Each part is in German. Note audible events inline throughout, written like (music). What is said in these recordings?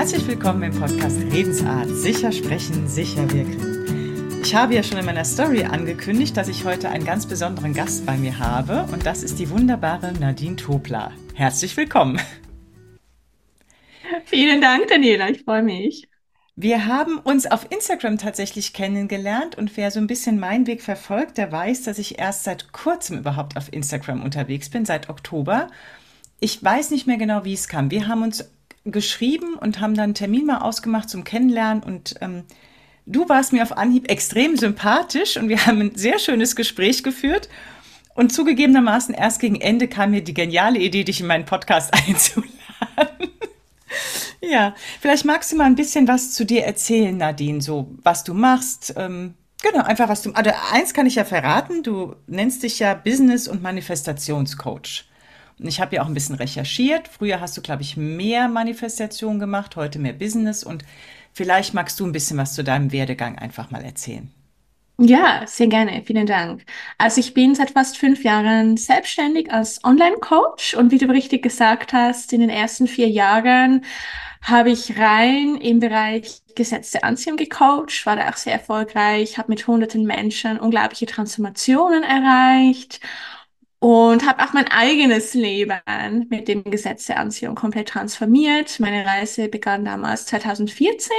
Herzlich willkommen im Podcast Redensart. Sicher sprechen, sicher wirken. Ich habe ja schon in meiner Story angekündigt, dass ich heute einen ganz besonderen Gast bei mir habe und das ist die wunderbare Nadine Tobler. Herzlich willkommen. Vielen Dank, Daniela. Ich freue mich. Wir haben uns auf Instagram tatsächlich kennengelernt und wer so ein bisschen meinen Weg verfolgt, der weiß, dass ich erst seit kurzem überhaupt auf Instagram unterwegs bin, seit Oktober. Ich weiß nicht mehr genau, wie es kam. Wir haben uns geschrieben und haben dann einen Termin mal ausgemacht zum Kennenlernen und ähm, du warst mir auf Anhieb extrem sympathisch und wir haben ein sehr schönes Gespräch geführt. Und zugegebenermaßen erst gegen Ende kam mir die geniale Idee, dich in meinen Podcast (laughs) einzuladen. ja, vielleicht magst du mal ein bisschen was zu dir erzählen, Nadine, so was du machst. Ähm, genau, einfach was du. Also eins kann ich ja verraten, du nennst dich ja Business- und Manifestationscoach. Ich habe ja auch ein bisschen recherchiert. Früher hast du, glaube ich, mehr Manifestation gemacht, heute mehr Business. Und vielleicht magst du ein bisschen was zu deinem Werdegang einfach mal erzählen. Ja, sehr gerne. Vielen Dank. Also ich bin seit fast fünf Jahren selbstständig als Online-Coach und wie du richtig gesagt hast, in den ersten vier Jahren habe ich rein im Bereich gesetzte Anziehung gecoacht, war da auch sehr erfolgreich, habe mit hunderten Menschen unglaubliche Transformationen erreicht und habe auch mein eigenes Leben mit dem Gesetz der Anziehung komplett transformiert. Meine Reise begann damals 2014.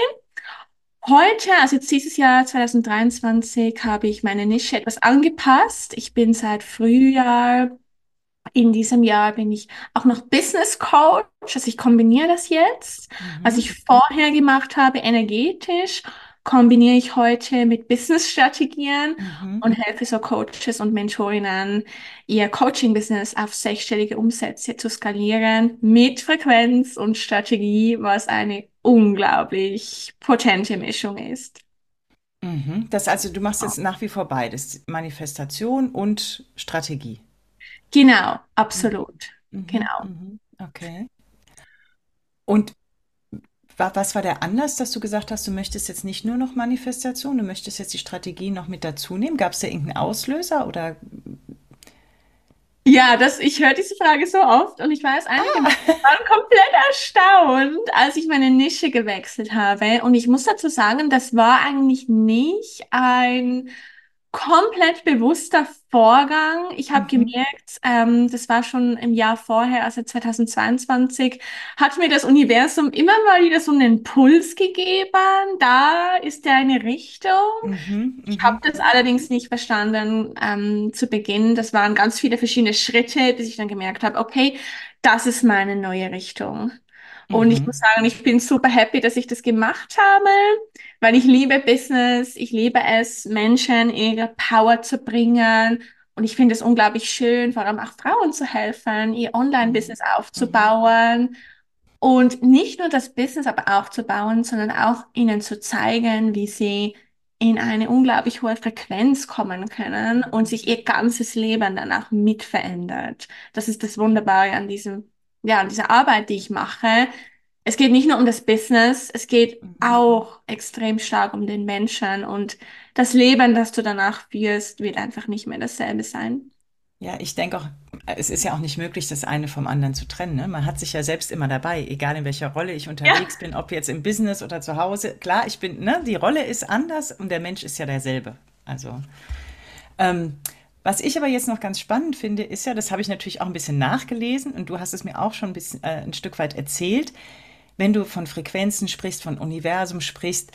Heute, also jetzt dieses Jahr 2023, habe ich meine Nische etwas angepasst. Ich bin seit Frühjahr in diesem Jahr bin ich auch noch Business Coach, also ich kombiniere das jetzt, mhm. was ich vorher gemacht habe, energetisch kombiniere ich heute mit Business-Strategien mhm. und helfe so Coaches und Mentorinnen, ihr Coaching-Business auf sechsstellige Umsätze zu skalieren mit Frequenz und Strategie, was eine unglaublich potente Mischung ist. Mhm. Das also, du machst jetzt nach wie vor beides, Manifestation und Strategie. Genau, absolut. Mhm. Genau. Mhm. Okay. Und was war der Anlass, dass du gesagt hast, du möchtest jetzt nicht nur noch Manifestation, du möchtest jetzt die Strategie noch mit dazu nehmen? Gab es da irgendeinen Auslöser oder? Ja, das, ich höre diese Frage so oft und ich weiß, einige ah. waren komplett erstaunt, als ich meine Nische gewechselt habe. Und ich muss dazu sagen, das war eigentlich nicht ein komplett bewusster Vorgang. Ich habe mhm. gemerkt, ähm, das war schon im Jahr vorher, also 2022, hat mir das Universum immer mal wieder so einen Impuls gegeben. Da ist ja eine Richtung. Mhm, ich habe mhm. das allerdings nicht verstanden ähm, zu Beginn. Das waren ganz viele verschiedene Schritte, bis ich dann gemerkt habe, okay, das ist meine neue Richtung. Und ich mhm. muss sagen, ich bin super happy, dass ich das gemacht habe, weil ich liebe Business, ich liebe es, Menschen ihre Power zu bringen. Und ich finde es unglaublich schön, vor allem auch Frauen zu helfen, ihr Online-Business mhm. aufzubauen. Und nicht nur das Business aber aufzubauen, sondern auch ihnen zu zeigen, wie sie in eine unglaublich hohe Frequenz kommen können und sich ihr ganzes Leben danach mitverändert. Das ist das Wunderbare an diesem ja, an dieser Arbeit, die ich mache, es geht nicht nur um das Business, es geht mhm. auch extrem stark um den Menschen und das Leben, das du danach führst, wird einfach nicht mehr dasselbe sein. Ja, ich denke auch, es ist ja auch nicht möglich, das eine vom anderen zu trennen. Ne? Man hat sich ja selbst immer dabei, egal in welcher Rolle ich unterwegs ja. bin, ob jetzt im Business oder zu Hause. Klar, ich bin, ne, die Rolle ist anders und der Mensch ist ja derselbe. Also, ähm, was ich aber jetzt noch ganz spannend finde, ist ja, das habe ich natürlich auch ein bisschen nachgelesen und du hast es mir auch schon ein, bisschen, äh, ein Stück weit erzählt. Wenn du von Frequenzen sprichst, von Universum sprichst,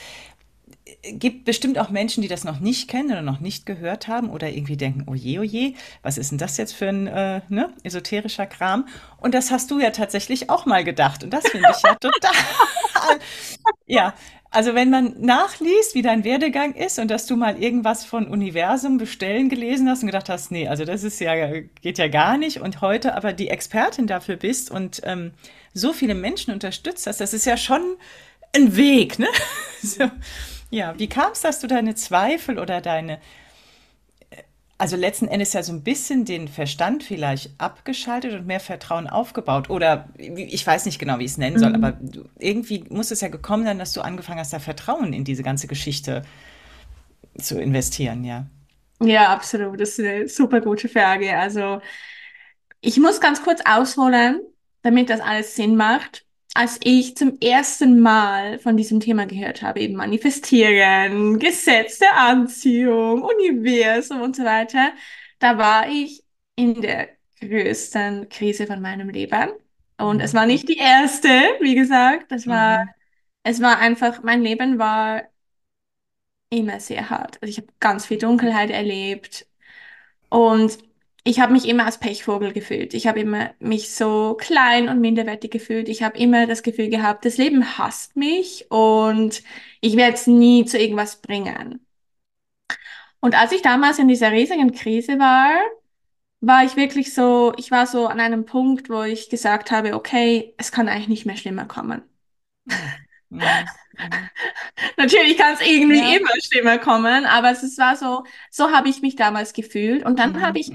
gibt bestimmt auch Menschen, die das noch nicht kennen oder noch nicht gehört haben oder irgendwie denken, oh je, oh je, was ist denn das jetzt für ein äh, ne, esoterischer Kram? Und das hast du ja tatsächlich auch mal gedacht. Und das finde ich ja (laughs) total. ja, also wenn man nachliest, wie dein Werdegang ist und dass du mal irgendwas von Universum bestellen gelesen hast und gedacht hast, nee, also das ist ja, geht ja gar nicht und heute aber die Expertin dafür bist und ähm, so viele Menschen unterstützt hast, das ist ja schon ein Weg, ne? (laughs) so, ja, wie kam es, dass du deine Zweifel oder deine also letzten Endes ja so ein bisschen den Verstand vielleicht abgeschaltet und mehr Vertrauen aufgebaut. Oder ich weiß nicht genau, wie ich es nennen soll, mhm. aber irgendwie muss es ja gekommen sein, dass du angefangen hast, da Vertrauen in diese ganze Geschichte zu investieren, ja. Ja, absolut. Das ist eine super gute Frage. Also ich muss ganz kurz ausholen, damit das alles Sinn macht. Als ich zum ersten Mal von diesem Thema gehört habe, eben Manifestieren, Gesetz der Anziehung, Universum und so weiter, da war ich in der größten Krise von meinem Leben. Und es Mhm. war nicht die erste, wie gesagt. Es war, Mhm. es war einfach, mein Leben war immer sehr hart. Also ich habe ganz viel Dunkelheit erlebt und ich habe mich immer als Pechvogel gefühlt. Ich habe immer mich so klein und minderwertig gefühlt. Ich habe immer das Gefühl gehabt, das Leben hasst mich und ich werde es nie zu irgendwas bringen. Und als ich damals in dieser riesigen Krise war, war ich wirklich so, ich war so an einem Punkt, wo ich gesagt habe, okay, es kann eigentlich nicht mehr schlimmer kommen. (laughs) Mhm. Mhm. Natürlich kann es irgendwie Ja. immer schlimmer kommen, aber es war so, so habe ich mich damals gefühlt. Und dann habe Mhm. ich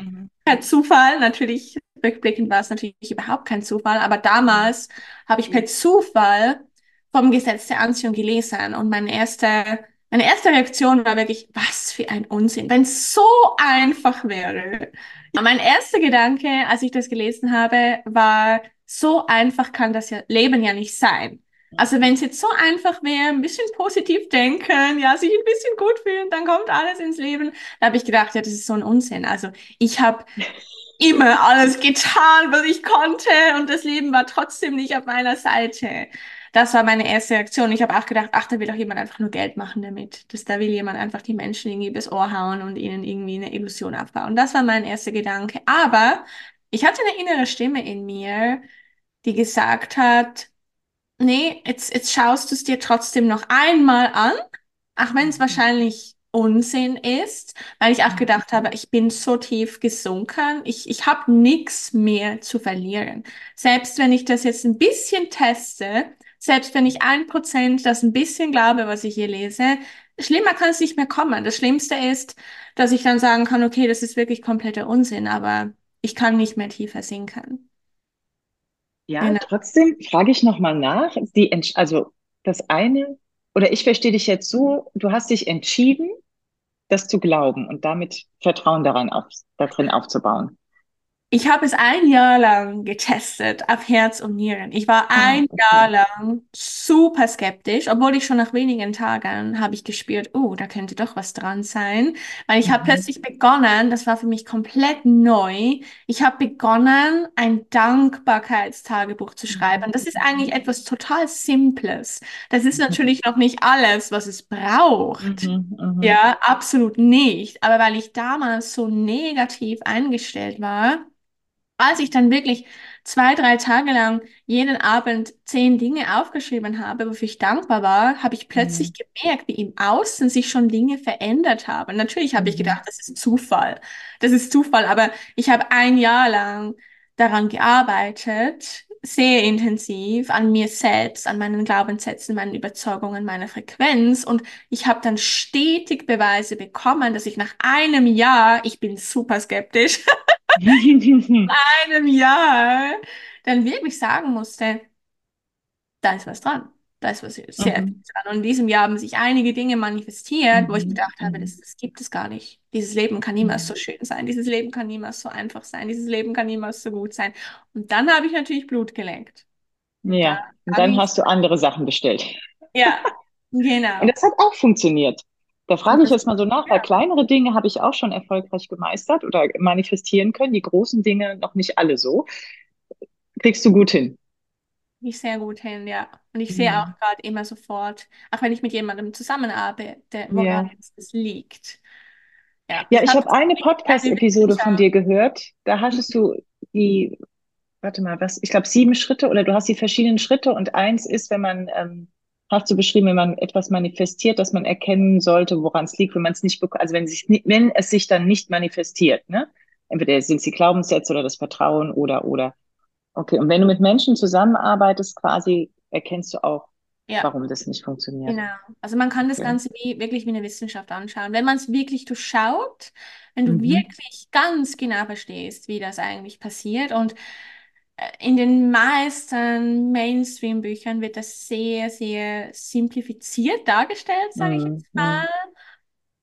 Per Zufall, natürlich, rückblickend war es natürlich überhaupt kein Zufall, aber damals habe ich per Zufall vom Gesetz der Anziehung gelesen und meine erste, meine erste Reaktion war wirklich, was für ein Unsinn, wenn es so einfach wäre. Mein erster Gedanke, als ich das gelesen habe, war, so einfach kann das Leben ja nicht sein. Also wenn es jetzt so einfach wäre, ein bisschen positiv denken, ja, sich ein bisschen gut fühlen, dann kommt alles ins Leben. Da habe ich gedacht, ja, das ist so ein Unsinn. Also ich habe (laughs) immer alles getan, was ich konnte und das Leben war trotzdem nicht auf meiner Seite. Das war meine erste Reaktion. Ich habe auch gedacht, ach, da will doch jemand einfach nur Geld machen damit. Das, da will jemand einfach die Menschen irgendwie übers Ohr hauen und ihnen irgendwie eine Illusion aufbauen. Das war mein erster Gedanke. Aber ich hatte eine innere Stimme in mir, die gesagt hat, nee, jetzt, jetzt schaust du es dir trotzdem noch einmal an, auch wenn es Mhm. wahrscheinlich Unsinn ist, weil ich auch Mhm. gedacht habe, ich bin so tief gesunken, ich, ich habe nichts mehr zu verlieren. Selbst wenn ich das jetzt ein bisschen teste, selbst wenn ich ein Prozent das ein bisschen glaube, was ich hier lese, schlimmer kann es nicht mehr kommen. Das Schlimmste ist, dass ich dann sagen kann, okay, das ist wirklich kompletter Unsinn, aber ich kann nicht mehr tiefer sinken. Ja, Genau. trotzdem frage ich nochmal nach. Die, also das eine, oder ich verstehe dich jetzt so, du hast dich entschieden, das zu glauben und damit Vertrauen daran auf, darin aufzubauen. Ich habe es ein Jahr lang getestet auf Herz und Nieren. Ich war Ah, ein okay. Jahr lang super skeptisch, obwohl ich schon nach wenigen Tagen habe ich gespürt, oh, da könnte doch was dran sein, weil ich habe Mhm. plötzlich begonnen, das war für mich komplett neu. Ich habe begonnen, ein Dankbarkeitstagebuch zu schreiben. Das ist eigentlich etwas total Simples. Das ist natürlich noch nicht alles, was es braucht. Mhm, mhm. Ja, absolut nicht. Aber weil ich damals so negativ eingestellt war, als ich dann wirklich zwei, drei Tage lang jeden Abend zehn Dinge aufgeschrieben habe, wofür ich dankbar war, habe ich plötzlich Mhm. gemerkt, wie im Außen sich schon Dinge verändert haben. Natürlich habe ich Mhm. gedacht, das ist Zufall. Das ist Zufall, aber ich habe ein Jahr lang daran gearbeitet, sehr intensiv an mir selbst, an meinen Glaubenssätzen, meinen Überzeugungen, meiner Frequenz und ich habe dann stetig Beweise bekommen, dass ich nach einem Jahr, ich bin super skeptisch, (laughs) (laughs) einem Jahr dann wirklich sagen musste, da ist was dran. Da ist was sehr Mhm. dran. Und in diesem Jahr haben sich einige Dinge manifestiert, wo ich Mhm. gedacht habe, das, das gibt es gar nicht. Dieses Leben kann niemals so schön sein. Dieses Leben kann niemals so einfach sein. Dieses Leben kann niemals so gut sein. Und dann habe ich natürlich Blut geleckt. Und Ja, da und dann hast du andere Sachen bestellt. ja, (laughs) Und genau. das hat auch funktioniert. Da frage ich jetzt mal so nach, weil ja, kleinere Dinge habe ich auch schon erfolgreich gemeistert oder manifestieren können, die großen Dinge noch nicht alle so. Kriegst du gut hin. ich sehr gut hin, ja. Und ich sehe auch Mhm. gerade immer sofort, auch wenn ich mit jemandem zusammenarbeite, woran Ja. es liegt. Ja, Ja, ich ich habe eine Podcast-Episode von dir gehört. Da hattest du die, warte mal, was, ich glaube sieben Schritte oder du hast die verschiedenen Schritte und eins ist, wenn man, ähm, hast du beschrieben, wenn man etwas manifestiert, dass man erkennen sollte, woran es liegt, wenn man es nicht bekommt, also wenn es sich, wenn es sich dann nicht manifestiert, ne? Entweder sind es die Glaubenssätze oder das Vertrauen oder, oder. Okay, und wenn du mit Menschen zusammenarbeitest, quasi erkennst du auch, Ja. warum das nicht funktioniert. Genau. Also man kann das Okay. Ganze wie, wirklich wie eine Wissenschaft anschauen. Wenn man es wirklich durchschaut, wenn du Mhm. wirklich ganz genau verstehst, wie das eigentlich passiert. Und in den meisten Mainstream-Büchern wird das sehr, sehr simplifiziert dargestellt, sage ich Mhm. jetzt mal.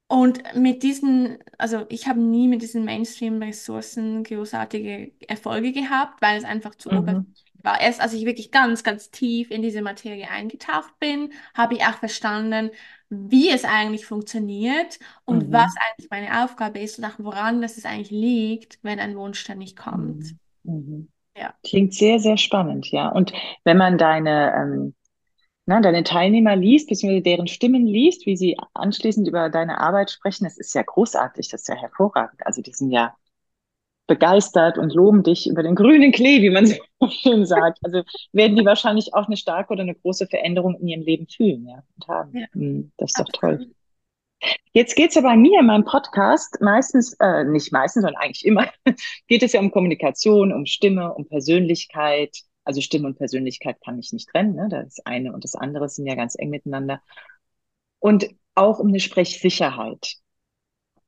Und mit diesen, also ich habe nie mit diesen Mainstream-Ressourcen großartige Erfolge gehabt, weil es einfach zu Mhm. oberflächlich war erst, als ich wirklich ganz, ganz tief in diese Materie eingetaucht bin, habe ich auch verstanden, wie es eigentlich funktioniert und Mhm. was eigentlich meine Aufgabe ist und auch woran das es eigentlich liegt, wenn ein Wunsch dann nicht kommt. Mhm. Ja. Klingt sehr, sehr spannend, ja. Und wenn man deine, ähm, na, deine Teilnehmer liest, beziehungsweise deren Stimmen liest, wie sie anschließend über deine Arbeit sprechen, das ist ja großartig, das ist ja hervorragend. Also die sind ja begeistert und loben dich über den grünen Klee, wie man (laughs) so schön sagt. Also werden die wahrscheinlich auch eine starke oder eine große Veränderung in ihrem Leben fühlen, ja, und haben. Ja. Mhm, Das ist doch toll. Jetzt geht's ja bei mir in meinem Podcast meistens, äh, nicht meistens, sondern eigentlich immer, (laughs) geht es ja um Kommunikation, um Stimme, um Persönlichkeit. Also Stimme und Persönlichkeit kann ich nicht trennen, ne? Das eine und das andere sind ja ganz eng miteinander. Und auch um eine Sprechsicherheit.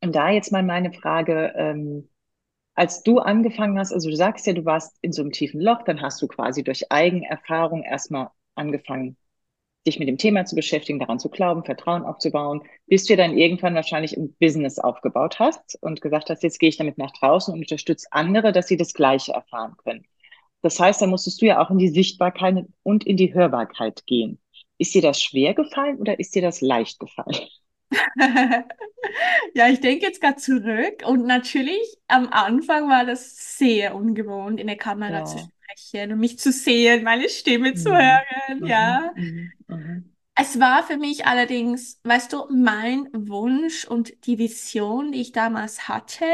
Und da jetzt mal meine Frage, ähm, als du angefangen hast, also du sagst ja, du warst in so einem tiefen Loch, dann hast du quasi durch Eigenerfahrung erstmal angefangen, dich mit dem Thema zu beschäftigen, daran zu glauben, Vertrauen aufzubauen, bis du dann irgendwann wahrscheinlich ein Business aufgebaut hast und gesagt hast, jetzt gehe ich damit nach draußen und unterstütze andere, dass sie das Gleiche erfahren können. Das heißt, da musstest du ja auch in die Sichtbarkeit und in die Hörbarkeit gehen. Ist dir das schwer gefallen oder ist dir das leicht gefallen? (laughs) Ja, ich denke jetzt gerade zurück und natürlich am Anfang war das sehr ungewohnt, in der Kamera zu Ja. sprechen und mich zu sehen, meine Stimme zu Mhm. hören, Mhm. ja. Mhm. Mhm. Es war für mich allerdings, weißt du, mein Wunsch und die Vision, die ich damals hatte,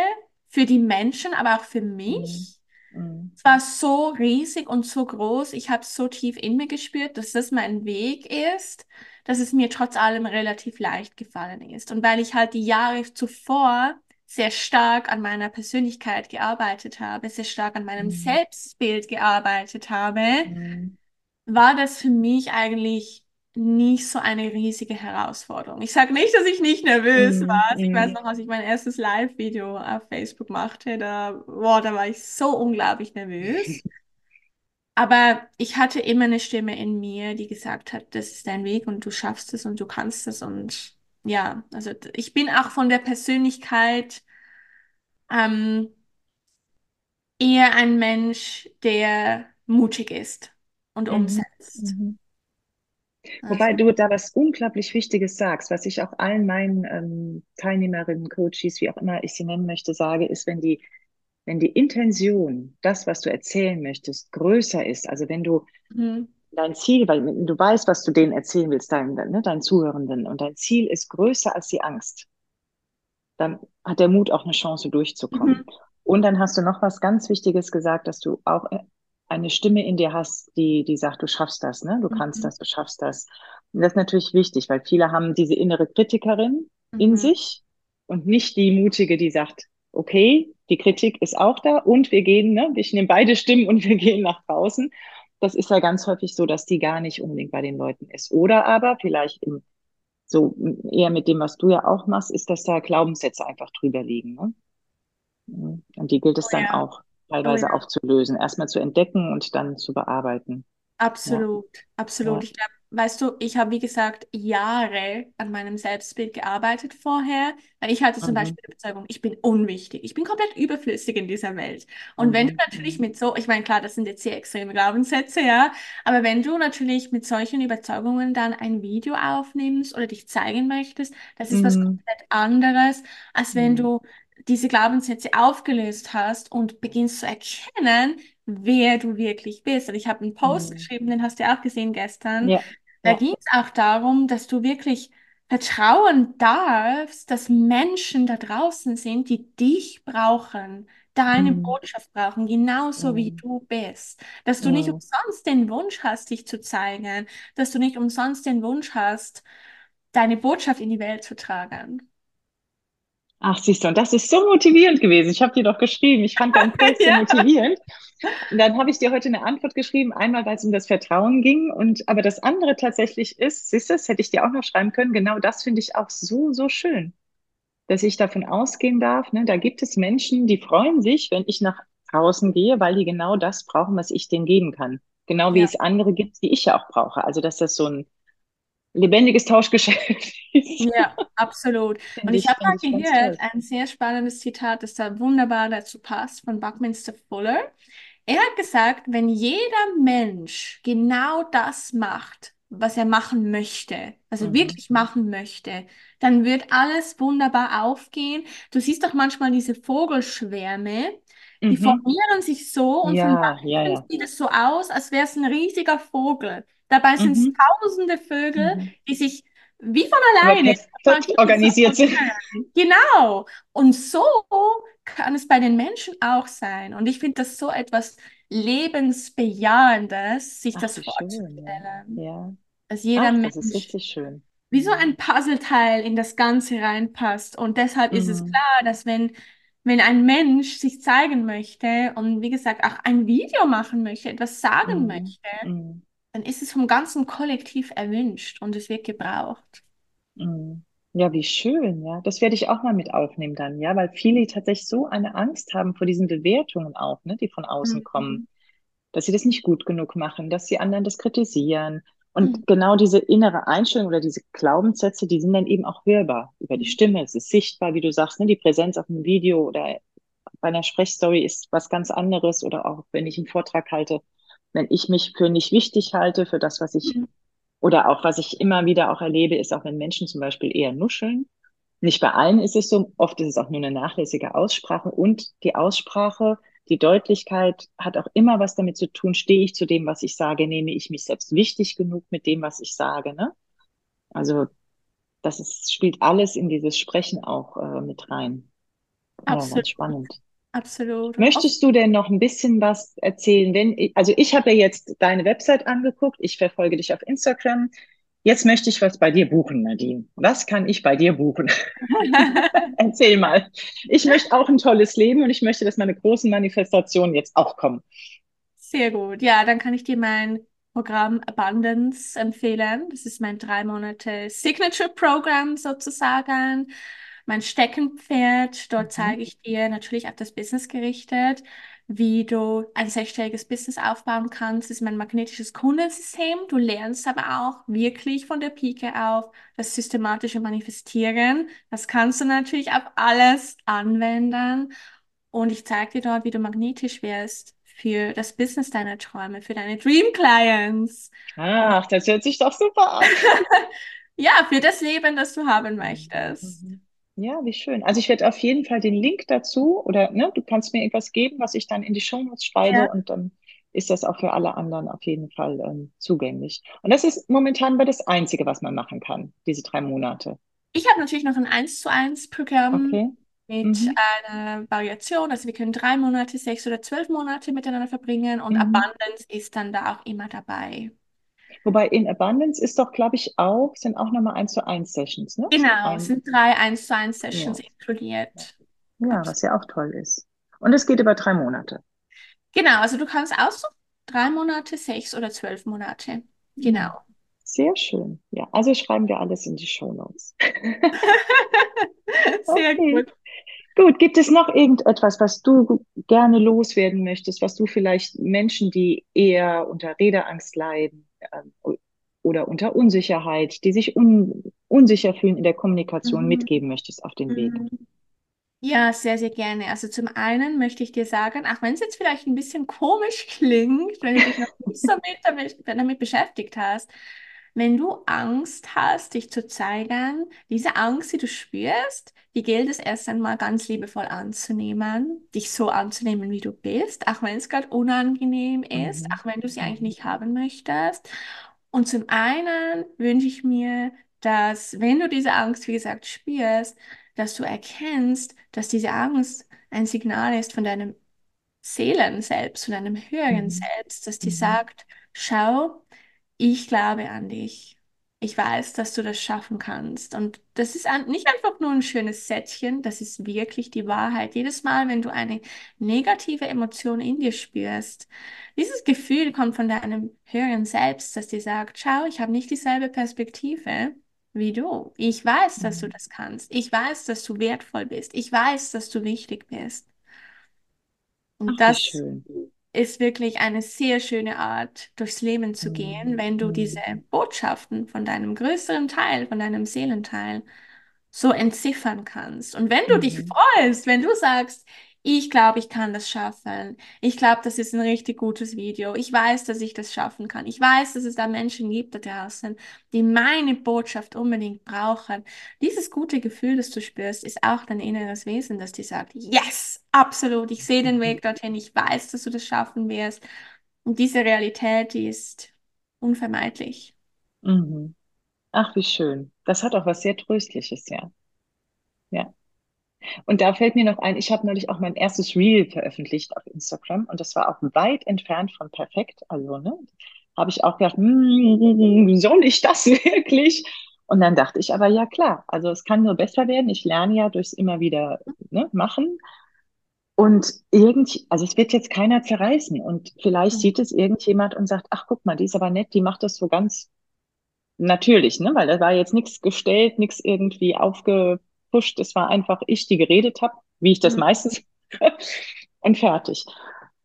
für die Menschen, aber auch für mich. Mhm. Es war so riesig und so groß. Ich habe so tief in mir gespürt, dass das mein Weg ist, dass es mir trotz allem relativ leicht gefallen ist. Und weil ich halt die Jahre zuvor sehr stark an meiner Persönlichkeit gearbeitet habe, sehr stark an meinem Mhm. Selbstbild gearbeitet habe, Mhm. war das für mich eigentlich nicht so eine riesige Herausforderung. Ich sage nicht, dass ich nicht nervös Mhm. war. Ich weiß Mhm. noch, als ich mein erstes Live-Video auf Facebook machte, da, boah, da war ich so unglaublich nervös. Aber ich hatte immer eine Stimme in mir, die gesagt hat, das ist dein Weg und du schaffst es und du kannst es. Und ja, also ich bin auch von der Persönlichkeit ähm, eher ein Mensch, der mutig ist und Mhm. umsetzt. Mhm. Wobei du da was unglaublich Wichtiges sagst, was ich auch allen meinen ähm, Teilnehmerinnen, Coaches, wie auch immer ich sie nennen möchte, sage, ist, wenn die, wenn die Intention, das, was du erzählen möchtest, größer ist, also wenn du mhm. dein Ziel, weil du weißt, was du denen erzählen willst, deinen, ne, deinen Zuhörenden, und dein Ziel ist größer als die Angst, dann hat der Mut auch eine Chance durchzukommen. Mhm. Und dann hast du noch was ganz Wichtiges gesagt, dass du auch äh, eine Stimme in dir hast, die, die sagt, du schaffst das, ne? Du kannst Mhm. das, du schaffst das. Und das ist natürlich wichtig, weil viele haben diese innere Kritikerin in Mhm. sich und nicht die mutige, die sagt, okay, die Kritik ist auch da und wir gehen, ne? Wir nehmen beide Stimmen und wir gehen nach draußen. Das ist ja ganz häufig so, dass die gar nicht unbedingt bei den Leuten ist. Oder aber vielleicht im, so eher mit dem, was du ja auch machst, ist, dass da Glaubenssätze einfach drüber liegen, ne? Mhm. Und die gilt es Oh dann ja, auch oh teilweise ja. aufzulösen, erstmal zu entdecken und dann zu bearbeiten. Ja, Absolut, absolut. ja. Ich glaube, weißt du, ich habe, wie gesagt, Jahre an meinem Selbstbild gearbeitet vorher, weil ich hatte zum Mhm. Beispiel die Überzeugung, ich bin unwichtig, ich bin komplett überflüssig in dieser Welt. Und wenn du Mhm. natürlich Mhm. mit so, ich meine, klar, das sind jetzt sehr extreme Glaubenssätze, ja, aber wenn du natürlich mit solchen Überzeugungen dann ein Video aufnimmst oder dich zeigen möchtest, das ist was Mhm. komplett anderes, als wenn Mhm. du diese Glaubenssätze aufgelöst hast und beginnst zu erkennen, wer du wirklich bist. Und ich habe einen Post Mhm. geschrieben, den hast du ja auch gesehen gestern. Ja, Da ja. ging es auch darum, dass du wirklich vertrauen darfst, dass Menschen da draußen sind, die dich brauchen, deine Mhm. Botschaft brauchen, genauso wie Mhm. du bist. Dass du nicht Mhm. umsonst den Wunsch hast, dich zu zeigen, dass du nicht umsonst den Wunsch hast, deine Botschaft in die Welt zu tragen. Ach, siehst du, und das ist so motivierend gewesen. Ich habe dir doch geschrieben, ich fand deinen (laughs) Post so Ja. motivierend. Und dann habe ich dir heute eine Antwort geschrieben, einmal, weil es um das Vertrauen ging. Und aber das andere tatsächlich ist, siehst du, das hätte ich dir auch noch schreiben können. Genau das finde ich auch so, so schön, dass ich davon ausgehen darf. Ne, da gibt es Menschen, die freuen sich, wenn ich nach draußen gehe, weil die genau das brauchen, was ich denen geben kann. Genau wie Ja. es andere gibt, die ich ja auch brauche. Also, dass das so ein lebendiges Tauschgeschäft ist, Ja, absolut. (laughs) Und ich ich, habe mal gehört, ein sehr spannendes Zitat, das da wunderbar dazu passt, von Buckminster Fuller. Er hat gesagt, wenn jeder Mensch genau das macht, was er machen möchte, was er Mhm. wirklich machen möchte, dann wird alles wunderbar aufgehen. Du siehst doch manchmal diese Vogelschwärme, die Mhm. formieren sich so und Ja, ja, weitem ja. sieht es so aus, als wäre es ein riesiger Vogel. Dabei sind es Mhm. tausende Vögel, Mhm. die sich wie von alleine (laughs) organisiert sind. (laughs) Genau. Und so kann es bei den Menschen auch sein. Und ich finde das so etwas Lebensbejahendes, sich Ach, das wie schön, ja. vorzustellen, Ja. dass jeder Ach, das ist Mensch richtig schön. wie so Mhm. ein Puzzleteil in das Ganze reinpasst. Und deshalb ist es Mhm. klar, dass wenn, wenn ein Mensch sich zeigen möchte und wie gesagt auch ein Video machen möchte, etwas sagen Mhm. möchte, Mhm. Dann ist es vom ganzen Kollektiv erwünscht und es wird gebraucht. Mhm. Ja, wie schön, ja. Das werde ich auch mal mit aufnehmen dann, ja, weil viele tatsächlich so eine Angst haben vor diesen Bewertungen auch, ne, die von außen kommen, Mhm. dass sie das nicht gut genug machen, dass die anderen das kritisieren. Und Mhm. genau diese innere Einstellung oder diese Glaubenssätze, die sind dann eben auch hörbar über die Mhm. Stimme. Es ist sichtbar, wie du sagst, ne, die Präsenz auf einem Video oder bei einer Sprechstory ist was ganz anderes oder auch wenn ich einen Vortrag halte, wenn ich mich für nicht wichtig halte, für das, was ich Mhm. oder auch was ich immer wieder auch erlebe, ist auch wenn Menschen zum Beispiel eher nuscheln. Nicht bei allen ist es so, oft ist es auch nur eine nachlässige Aussprache und die Aussprache, die Deutlichkeit hat auch immer was damit zu tun, stehe ich zu dem, was ich sage, nehme ich mich selbst wichtig genug mit dem, was ich sage, ne? Also das ist, spielt alles in dieses Sprechen auch äh, mit rein. Ja, Absolut, ganz spannend. Absolut. Möchtest du denn noch ein bisschen was erzählen? Wenn, ich- also ich habe ja jetzt deine Website angeguckt, ich verfolge dich auf Instagram. Jetzt möchte ich was bei dir buchen, Nadine. Was kann ich bei dir buchen? (laughs) Erzähl mal. Ich möchte auch ein tolles Leben und ich möchte, dass meine großen Manifestationen jetzt auch kommen. Sehr gut. Ja, dann kann ich dir mein Programm Abundance empfehlen. Das ist mein drei Monate Signature-Programm sozusagen. Mein Steckenpferd. Dort Mhm. zeige ich dir natürlich auf das Business gerichtet, wie du ein sechsstelliges Business aufbauen kannst. Das ist mein magnetisches Kundensystem. Du lernst aber auch wirklich von der Pike auf das systematische Manifestieren. Das kannst du natürlich auf alles anwenden. Und ich zeige dir dort, wie du magnetisch wirst für das Business deiner Träume, für deine Dream Clients. Ach, das hört sich doch super an. (laughs) ja, für das Leben, das du haben möchtest. Mhm. Ja, wie schön. Also ich werde auf jeden Fall den Link dazu oder ne, du kannst mir irgendwas geben, was ich dann in die Shownotes schreibe Ja. und dann ist das auch für alle anderen auf jeden Fall ähm, zugänglich. Und das ist momentan aber das Einzige, was man machen kann, diese drei Monate. Ich habe natürlich noch ein 1 zu 1 Programm Okay. mit Mhm. einer Variation. Also wir können drei Monate, sechs oder zwölf Monate miteinander verbringen und Mhm. Abundance ist dann da auch immer dabei. Wobei in Abundance ist doch, glaube ich, auch, sind auch nochmal eins zu eins Sessions, ne? Genau, es sind drei 1 zu 1 Sessions ja, inkludiert. ja, Absolut. was ja auch toll ist. Und es geht über drei Monate. Genau, also du kannst aussuchen, drei Monate, sechs oder zwölf Monate. Genau. sehr schön. Ja, also schreiben wir alles in die Shownotes. (laughs) Sehr Okay. gut. Gut, gibt es noch irgendetwas, was du gerne loswerden möchtest, was du vielleicht Menschen, die eher unter Redeangst leiden, oder unter Unsicherheit, die sich un unsicher fühlen in der Kommunikation, Mhm. mitgeben möchtest auf den Weg? Mhm. Ja, sehr, sehr gerne. Also zum einen möchte ich dir sagen, auch wenn es jetzt vielleicht ein bisschen komisch klingt, wenn du dich noch nicht so mit damit, (laughs) damit beschäftigt hast, wenn du Angst hast, dich zu zeigen, diese Angst, die du spürst, die gilt es erst einmal ganz liebevoll anzunehmen, dich so anzunehmen, wie du bist, auch wenn es gerade unangenehm ist, Mhm. auch wenn du sie eigentlich nicht haben möchtest. Und zum einen wünsche ich mir, dass wenn du diese Angst, wie gesagt, spürst, dass du erkennst, dass diese Angst ein Signal ist von deinem Seelen selbst, von deinem höheren Mhm. Selbst, das dir Mhm. sagt, schau, ich glaube an dich. Ich weiß, dass du das schaffen kannst. Und das ist ein, nicht einfach nur ein schönes Sätzchen, das ist wirklich die Wahrheit. Jedes Mal, wenn du eine negative Emotion in dir spürst, dieses Gefühl kommt von deinem höheren Selbst, das dir sagt, schau, ich habe nicht dieselbe Perspektive wie du. Ich weiß, dass du Mhm. das kannst. Ich weiß, dass du wertvoll bist. Ich weiß, dass du wichtig bist. Und Ach, das schön. Ist wirklich eine sehr schöne Art, durchs Leben zu gehen, wenn du diese Mhm. Botschaften von deinem größeren Teil, von deinem Seelenteil so entziffern kannst. Und wenn du dich Mhm. freust, wenn du sagst, ich glaube, ich kann das schaffen. Ich glaube, das ist ein richtig gutes Video. Ich weiß, dass ich das schaffen kann. Ich weiß, dass es da Menschen gibt da draußen, die meine Botschaft unbedingt brauchen. Dieses gute Gefühl, das du spürst, ist auch dein inneres Wesen, das dir sagt, yes, absolut, ich sehe den Weg (laughs) dorthin, ich weiß, dass du das schaffen wirst. Und diese Realität, die ist unvermeidlich. Mhm. Ach, wie schön. Das hat auch was sehr Tröstliches, ja. Ja. Und da fällt mir noch ein, ich habe neulich auch mein erstes Reel veröffentlicht auf Instagram und das war auch weit entfernt von perfekt. Also, ne, habe ich auch gedacht, hm, soll ich das (laughs) wirklich? Und dann dachte ich aber, ja klar, also es kann nur besser werden. Ich lerne ja durchs immer wieder ne, machen. Und irgendwie, also es wird jetzt keiner zerreißen. Und vielleicht sieht es irgendjemand und sagt, ach guck mal, die ist aber nett, die macht das so ganz natürlich, ne? Weil da war jetzt nichts gestellt, nichts irgendwie aufgepusht. Es war einfach ich, die geredet habe, wie ich das Mhm. meistens (laughs) und fertig.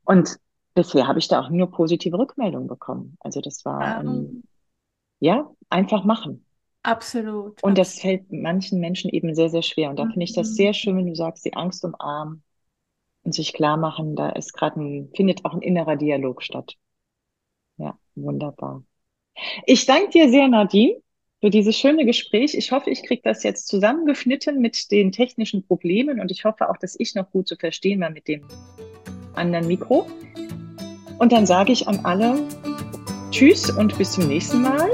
Und bisher habe ich da auch nur positive Rückmeldungen bekommen. Also das war, ähm, Ähm, ja, einfach machen. absolut, Und das absolut. fällt manchen Menschen eben sehr, sehr schwer. Und da finde ich das Mhm. sehr schön, wenn du sagst, die Angst umarmen und sich klar machen, da ist gerade ein, findet auch ein innerer Dialog statt. Ja, wunderbar. Ich danke dir sehr, Nadine, für dieses schöne Gespräch. Ich hoffe, ich kriege das jetzt zusammengeschnitten mit den technischen Problemen und ich hoffe auch, dass ich noch gut zu verstehen war mit dem anderen Mikro. Und dann sage ich an alle Tschüss und bis zum nächsten Mal.